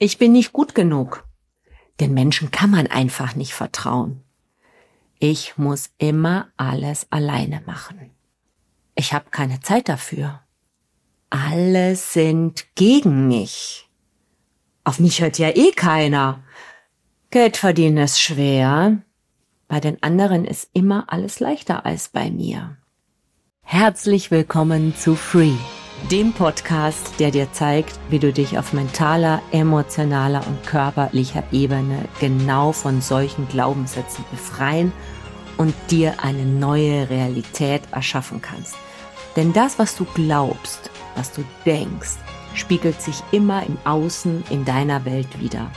Ich bin nicht gut genug. Den Menschen kann man einfach nicht vertrauen. Ich muss immer alles alleine machen. Ich habe keine Zeit dafür. Alle sind gegen mich. Auf mich hört ja eh keiner. Geld verdienen ist schwer. Bei den anderen ist immer alles leichter als bei mir. Herzlich willkommen zu Free dem Podcast, der dir zeigt, wie du dich auf mentaler, emotionaler und körperlicher Ebene genau von solchen Glaubenssätzen befreien und dir eine neue Realität erschaffen kannst. Denn das, was du glaubst, was du denkst, spiegelt sich immer im Außen in deiner Welt wieder.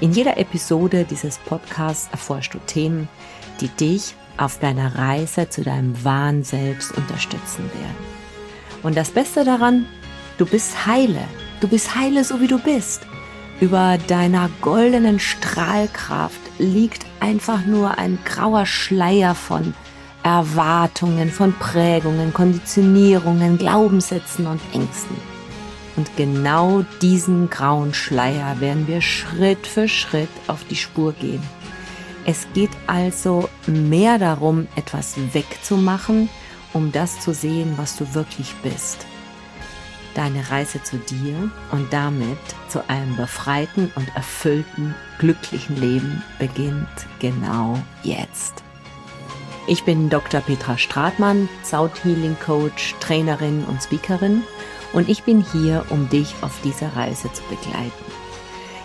In jeder Episode dieses Podcasts erforschst du Themen, die dich auf deiner Reise zu deinem wahren Selbst unterstützen werden. Und das Beste daran, du bist heile. Du bist heile, so wie du bist. Über deiner goldenen Strahlkraft liegt einfach nur ein grauer Schleier von Erwartungen, von Prägungen, Konditionierungen, Glaubenssätzen und Ängsten. Und genau diesen grauen Schleier werden wir Schritt für Schritt auf die Spur gehen. Es geht also mehr darum, etwas wegzumachen, um das zu sehen, was du wirklich bist. Deine Reise zu dir und damit zu einem befreiten und erfüllten, glücklichen Leben beginnt genau jetzt. Ich bin Dr. Petra Stratmann, Sound Healing Coach, Trainerin und Speakerin und ich bin hier, um dich auf dieser Reise zu begleiten.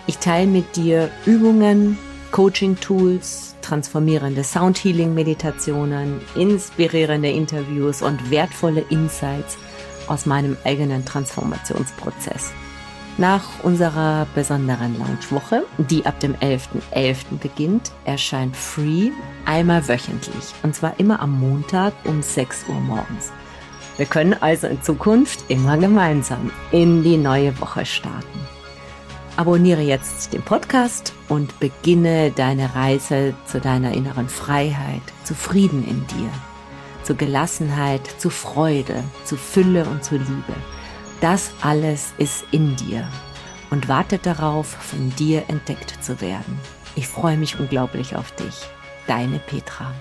Ich teile mit dir Übungen, Coaching-Tools, transformierende Soundhealing-Meditationen, inspirierende Interviews und wertvolle Insights aus meinem eigenen Transformationsprozess. Nach unserer besonderen Launchwoche, die ab dem 11.11. .11. beginnt, erscheint Free einmal wöchentlich und zwar immer am Montag um 6 Uhr morgens. Wir können also in Zukunft immer gemeinsam in die neue Woche starten. Abonniere jetzt den Podcast und beginne deine Reise zu deiner inneren Freiheit, zu Frieden in dir, zu Gelassenheit, zu Freude, zu Fülle und zu Liebe. Das alles ist in dir und wartet darauf, von dir entdeckt zu werden. Ich freue mich unglaublich auf dich. Deine Petra.